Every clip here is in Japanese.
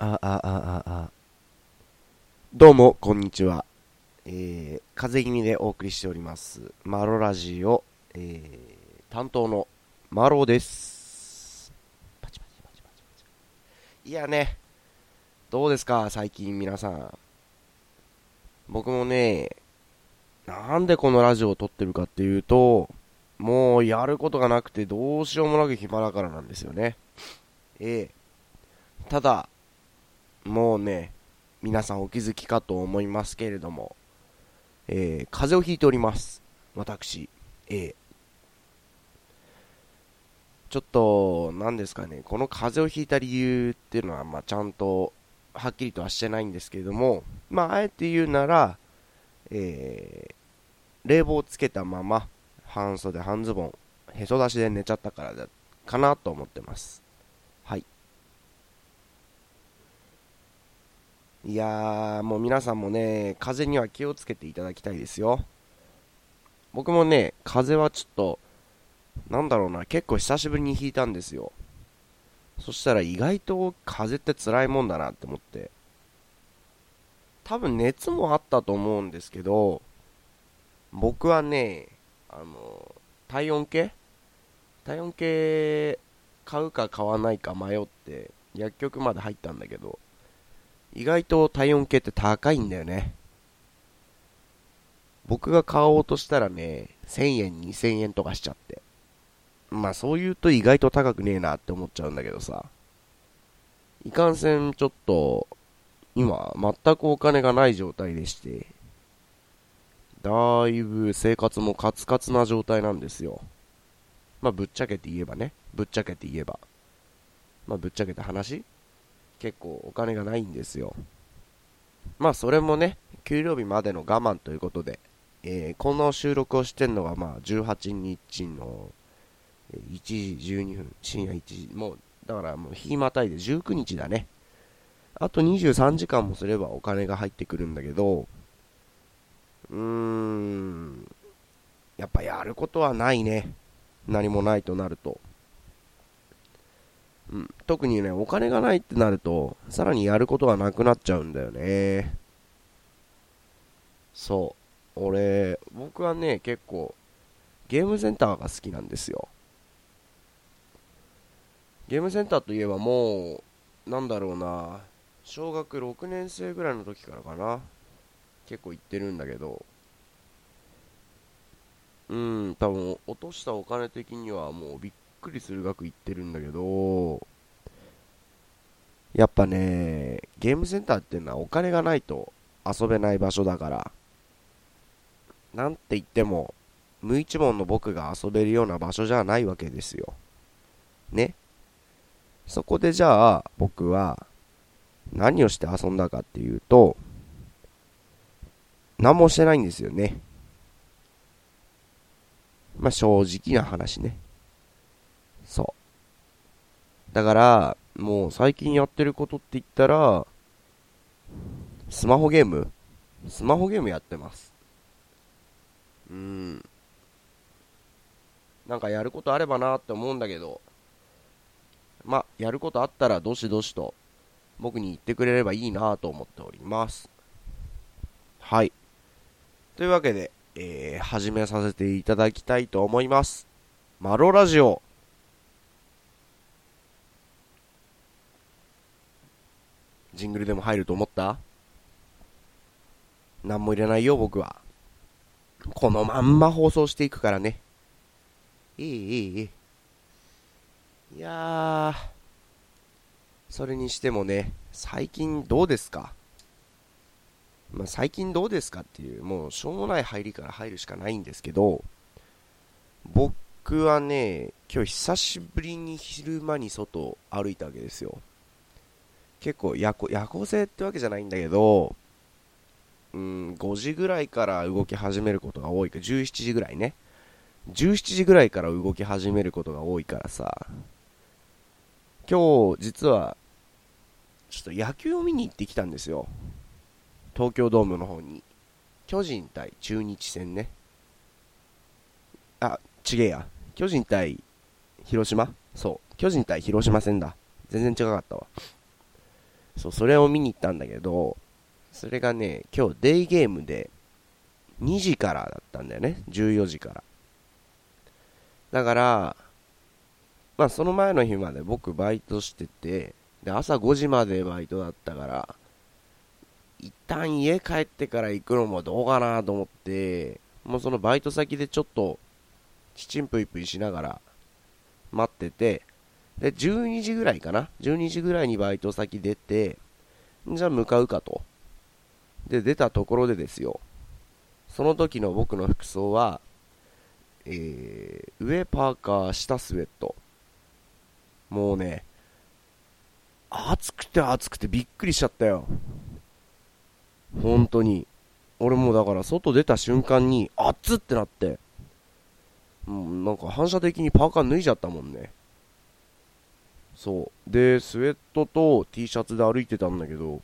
あ、あ、あ、あ、あ。どうも、こんにちは。えー、風邪気味でお送りしております。マロラジオ、えー、担当のマロです。パチパチパチパチパチ。いやね、どうですか、最近皆さん。僕もね、なんでこのラジオを撮ってるかっていうと、もうやることがなくてどうしようもなく暇だからなんですよね。ええただ、もうね、皆さんお気づきかと思いますけれども、えー、風邪をひいております。私、ええちょっと、何ですかね、この風邪をひいた理由っていうのは、まあ、ちゃんと、はっきりとはしてないんですけれども、まあ、あえて言うなら、えー、冷房をつけたまま、半袖、半ズボン、へそ出しで寝ちゃったからだ、かなと思ってます。はい。いやー、もう皆さんもね、風邪には気をつけていただきたいですよ。僕もね、風はちょっと、なんだろうな、結構久しぶりに引いたんですよ。そしたら意外と風邪って辛いもんだなって思って。多分熱もあったと思うんですけど、僕はね、あの、体温計？体温計買うか買わないか迷って薬局まで入ったんだけど、意外と体温計って高いんだよね。僕が買おうとしたらね、1000円、2000円とかしちゃって。まあそう言うと意外と高くねえなって思っちゃうんだけどさ。いかんせんちょっと、今、全くお金がない状態でして、だいぶ生活もカツカツな状態なんですよ。まあぶっちゃけて言えばね、ぶっちゃけて言えば。まあぶっちゃけた話結構お金がないんですよ。まあそれもね、給料日までの我慢ということで、えーこの収録をしてんのがまあ18日の1時12分、深夜1時、もう、だからもう日またいで19日だね。あと23時間もすればお金が入ってくるんだけど、うーん、やっぱやることはないね。何もないとなると。うん、特にね、お金がないってなると、さらにやることがなくなっちゃうんだよね。そう。俺、僕はね、結構、ゲームセンターが好きなんですよ。ゲームセンターといえばもう、なんだろうな、小学6年生ぐらいの時からかな。結構行ってるんだけど、うん、多分落としたお金的にはもうびっくりする額いってるんだけど、やっぱね、ゲームセンターっていうのはお金がないと遊べない場所だから、なんて言っても、無一文の僕が遊べるような場所じゃないわけですよ。ね。そこでじゃあ、僕は、何をして遊んだかっていうと、何もしてないんですよね。まあ、正直な話ね。だから、もう最近やってることって言ったら、スマホゲームスマホゲームやってます。うん。なんかやることあればなって思うんだけど、ま、やることあったらどしどしと僕に言ってくれればいいなと思っております。はい。というわけで、えー、始めさせていただきたいと思います。マロラジオ。ジングルでも入ると思った？何も入れないよ、僕は。このまんま放送していくからね。いい、いい、いい。いやー、それにしてもね、最近どうですか？まあ、最近どうですかっていう、もうしょうもない入りから入るしかないんですけど、僕はね、今日久しぶりに昼間に外を歩いたわけですよ。結構夜行、夜行性ってわけじゃないんだけど、うん、5時ぐらいから動き始めることが多いか、17時ぐらいね。17時ぐらいから動き始めることが多いからさ、今日実は、ちょっと野球を見に行ってきたんですよ。東京ドームの方に。巨人対中日戦ね。あ、ちげえや。巨人対広島？そう。巨人対広島戦だ。全然違かったわ。そう、それを見に行ったんだけど、それがね、今日デイゲームで2時からだったんだよね。14時から。だから、まあその前の日まで僕バイトしてて、で、朝5時までバイトだったから、一旦家帰ってから行くのもどうかなと思って、もうそのバイト先でちょっと、ちちんぷいぷいしながら待ってて、で、12時ぐらいかな ?12 時ぐらいにバイト先出て、じゃあ向かうかと。で、出たところでですよ。その時の僕の服装は、えー、上パーカー、下スウェット。もうね、暑くて暑くてびっくりしちゃったよ。本当に。俺もだから外出た瞬間に、熱ってなって、もうなんか反射的にパーカー脱いじゃったもんね。そう。で、スウェットと T シャツで歩いてたんだけど、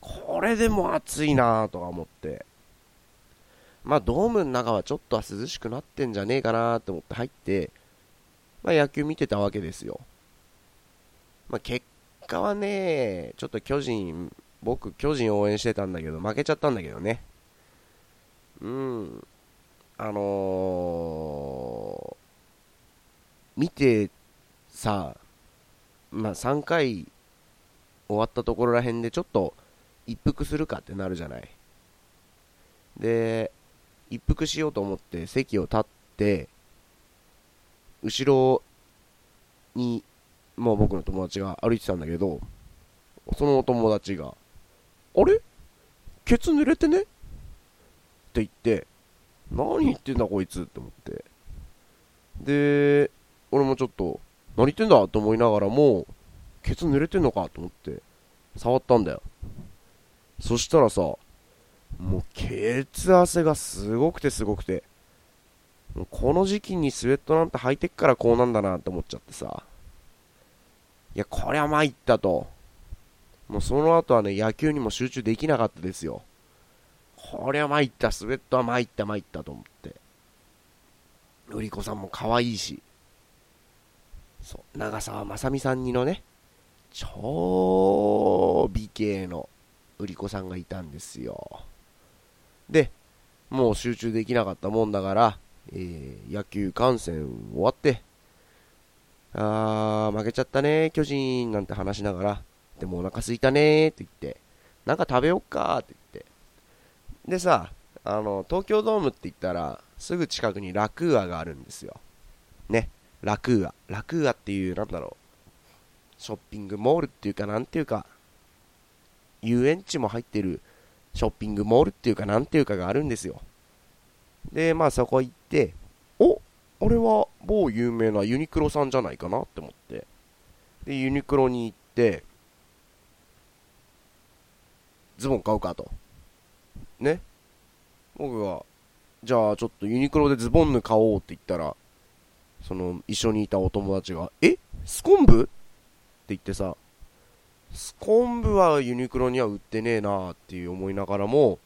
これでも暑いなぁとか思って。まあドームの中はちょっとは涼しくなってんじゃねえかなと思って入って、まあ野球見てたわけですよ。まあ結果はね、ちょっと巨人、僕巨人応援してたんだけど、負けちゃったんだけどね。うん。あのー、見てさ、まあ、3回終わったところらへんでちょっと一服するかってなるじゃない。で、一服しようと思って席を立って、後ろに、もう僕の友達が歩いてたんだけど、そのお友達が、あれ？ケツ濡れてね？って言って、何言ってんだこいつって思って。で、俺もちょっと、何言ってんだと思いながらも、ケツ濡れてんのかと思って、触ったんだよ。そしたらさ、もう血汗がすごくてすごくて、この時期にスウェットなんて履いてっからこうなんだなって思っちゃってさ。いや、こりゃ参ったと。もうその後はね、野球にも集中できなかったですよ。こりゃ参った、スウェットは参った参ったと思って。売り子さんも可愛いし。そう、長澤まさみさんにのね、超美形の売り子さんがいたんですよ。で、もう集中できなかったもんだから、えー、野球観戦終わって、あー、負けちゃったね、巨人なんて話しながら、でもお腹すいたねって言って、なんか食べよっかって言って。でさ、あの、東京ドームって言ったら、すぐ近くにラクーアがあるんですよ。ラクーア。ラクーアっていう、なんだろう、ショッピングモールっていうか、なんていうか、遊園地も入ってるショッピングモールっていうか、なんていうかがあるんですよ。で、まあそこ行って、おあれは某有名なユニクロさんじゃないかなって思って。で、ユニクロに行って、ズボン買うかと。ね。僕が、じゃあちょっとユニクロでズボンヌ買おうって言ったら、その一緒にいたお友達が、え？スコンブ？って言ってさ、スコンブはユニクロには売ってねえなーっていう思いながらも、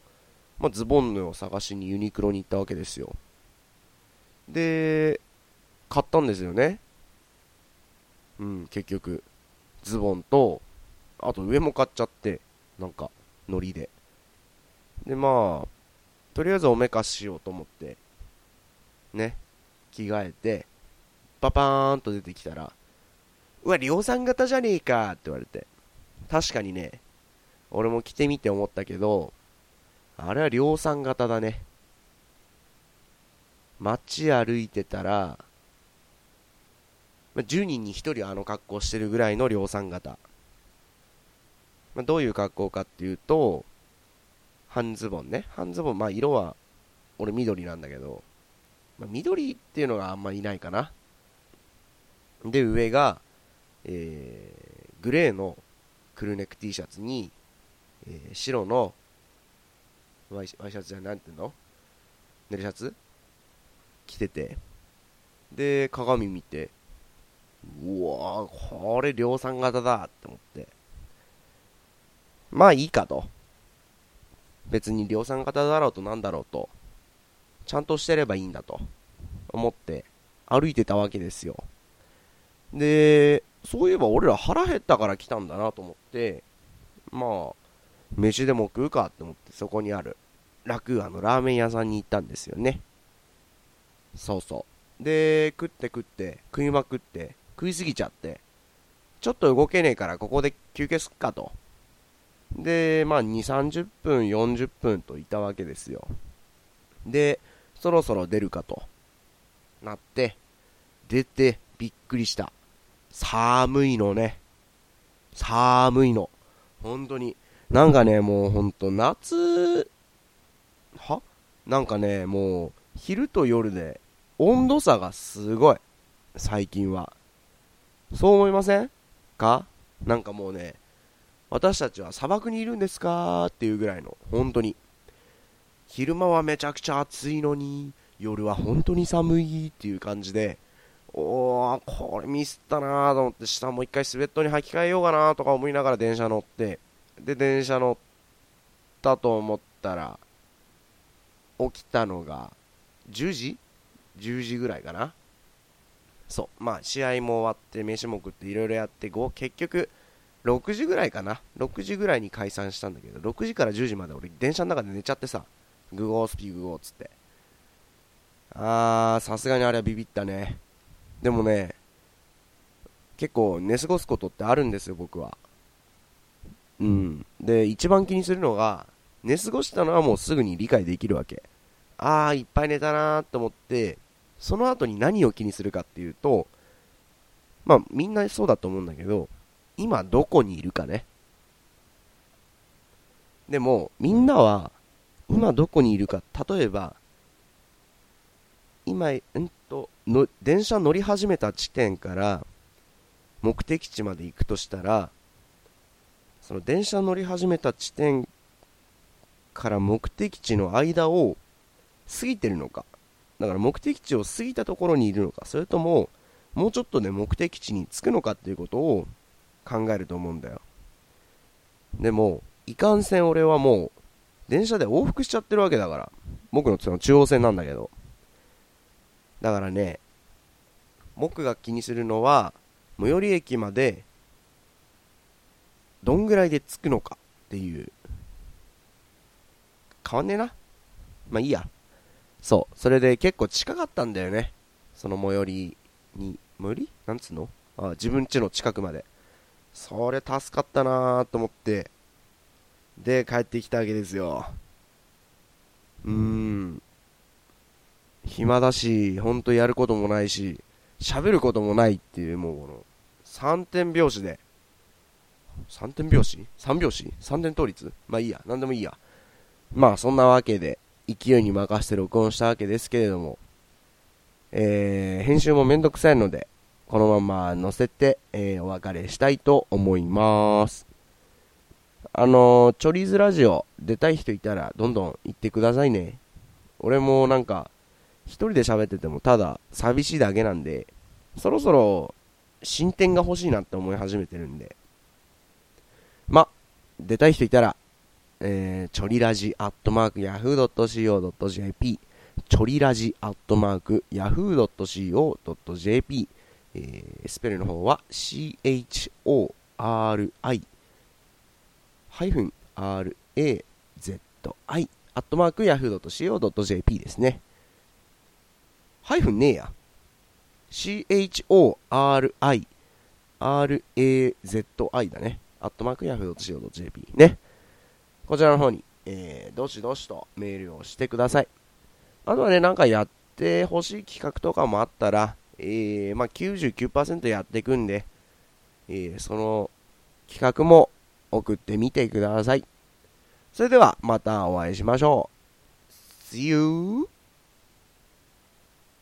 まあ、ズボンヌを探しにユニクロに行ったわけですよ。で、買ったんですよね。うん、結局。ズボンと、あと上も買っちゃって、なんか、ノリで。で、まあ、とりあえずおめかししようと思って、ね、着替えて、パパーンと出てきたら、うわ、量産型じゃねえかって言われて。確かにね、俺も着てみて思ったけど、あれは量産型だね。街歩いてたら、ま10人に1人あの格好してるぐらいの量産型。ま、どういう格好かっていうと、半ズボンね。半ズボン、まあ色は俺緑なんだけど、まあ、緑っていうのがあんまりいないかな。で、上が、えー、グレーのクルーネック T シャツに、えー、白のワイシャツじゃなんていうの？寝るシャツ？着てて、で、鏡見て、うわーこれ量産型だって思って。まあいいかと。別に量産型だろうとなんだろうと、ちゃんとしてればいいんだと思って歩いてたわけですよ。で、そういえば俺ら腹減ったから来たんだなと思って、まあ、飯でも食うかって思ってそこにあるラクーアのラーメン屋さんに行ったんですよね。そうそう。で、食って食って、食いまくって、食いすぎちゃって、ちょっと動けねえからここで休憩すっかと。で、まあ2、30分、40分といたわけですよ。で、そろそろ出るかと。なって、出て、びっくりした。寒いのね。寒いの。本当に。なんかね、もうほんと夏、は？なんかね、もう、昼と夜で温度差がすごい。最近は。そう思いません？か？なんかもうね、私たちは砂漠にいるんですか？っていうぐらいの、本当に。昼間はめちゃくちゃ暑いのに、夜は本当に寒いっていう感じで、おー、これミスったなーと思って、下もう一回スウェットに履き替えようかなとか思いながら電車乗って、で、電車乗ったと思ったら、起きたのが、10時 ?10 時ぐらいかな。そう。まあ、試合も終わって、飯も食っていろいろやって、結局、6時ぐらいかな。6時ぐらいに解散したんだけど、6時から10時まで俺、電車の中で寝ちゃってさ、グゴースピーグゴーっつって。あー、さすがにあれはビビったね。でもね、結構寝過ごすことってあるんですよ、僕は。うん。で、一番気にするのが、寝過ごしたのはもうすぐに理解できるわけ。あー、いっぱい寝たなーって思って、その後に何を気にするかっていうと、まあ、みんなそうだと思うんだけど、今どこにいるかね。でも、みんなは、今どこにいるか、例えば、今、うんと、の、電車乗り始めた地点から、目的地まで行くとしたら、その電車乗り始めた地点から目的地の間を過ぎてるのか。だから目的地を過ぎたところにいるのか、それとも、もうちょっとで目的地に着くのかっていうことを考えると思うんだよ。でも、いかんせん俺はもう、電車で往復しちゃってるわけだから。僕のその中央線なんだけど。だからね、僕が気にするのは、最寄り駅まで、どんぐらいで着くのかっていう。変わんねえな。まあいいや。そう。それで結構近かったんだよね。その最寄りに、最寄りなんつうの？あ自分家の近くまで。それ助かったなーと思って。で、帰ってきたわけですよ。うーん。暇だし、ほんとやることもないし、喋ることもないっていう、もうこの、3点拍子で、3点拍子 ?3 拍子 ?3 点倒立？まあいいや、なんでもいいや。まあそんなわけで、勢いに任せて録音したわけですけれども、えー、編集もめんどくさいので、このまま載せて、えー、お別れしたいと思います。あのー、チョリーズラジオ出たい人いたらどんどん行ってくださいね。俺もなんか、一人で喋っててもただ寂しいだけなんで、そろそろ進展が欲しいなって思い始めてるんで。ま、出たい人いたら、えー、チョリラジアットマーク yahoo.co.jp チョリラジアットマーク yahoo.co.jp、えー、スペルの方は chori ハイフン razi アットマーク yahoo.co.jp ですね。ハイフンねえや。chori razi だね。アットマーク yahoo.co.jp ね。こちらの方に、えー、どしどしとメールをしてください。あとはね、なんかやってほしい企画とかもあったら、えー、まあ、99%やっていくんで、えー、その企画も送ってみてください。それでは、またお会いしましょう。See you!